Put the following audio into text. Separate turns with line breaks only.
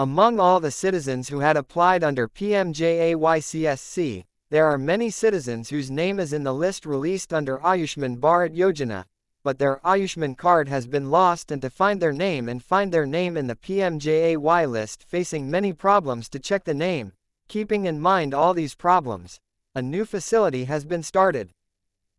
Among all the citizens who had applied under PMJAYCSC, there are many citizens whose name is in the list released under Ayushman Bharat Yojana, but their Ayushman card has been lost and to find their name and find their name in the PMJAY list facing many problems to check the name. Keeping in mind all these problems, a new facility has been started.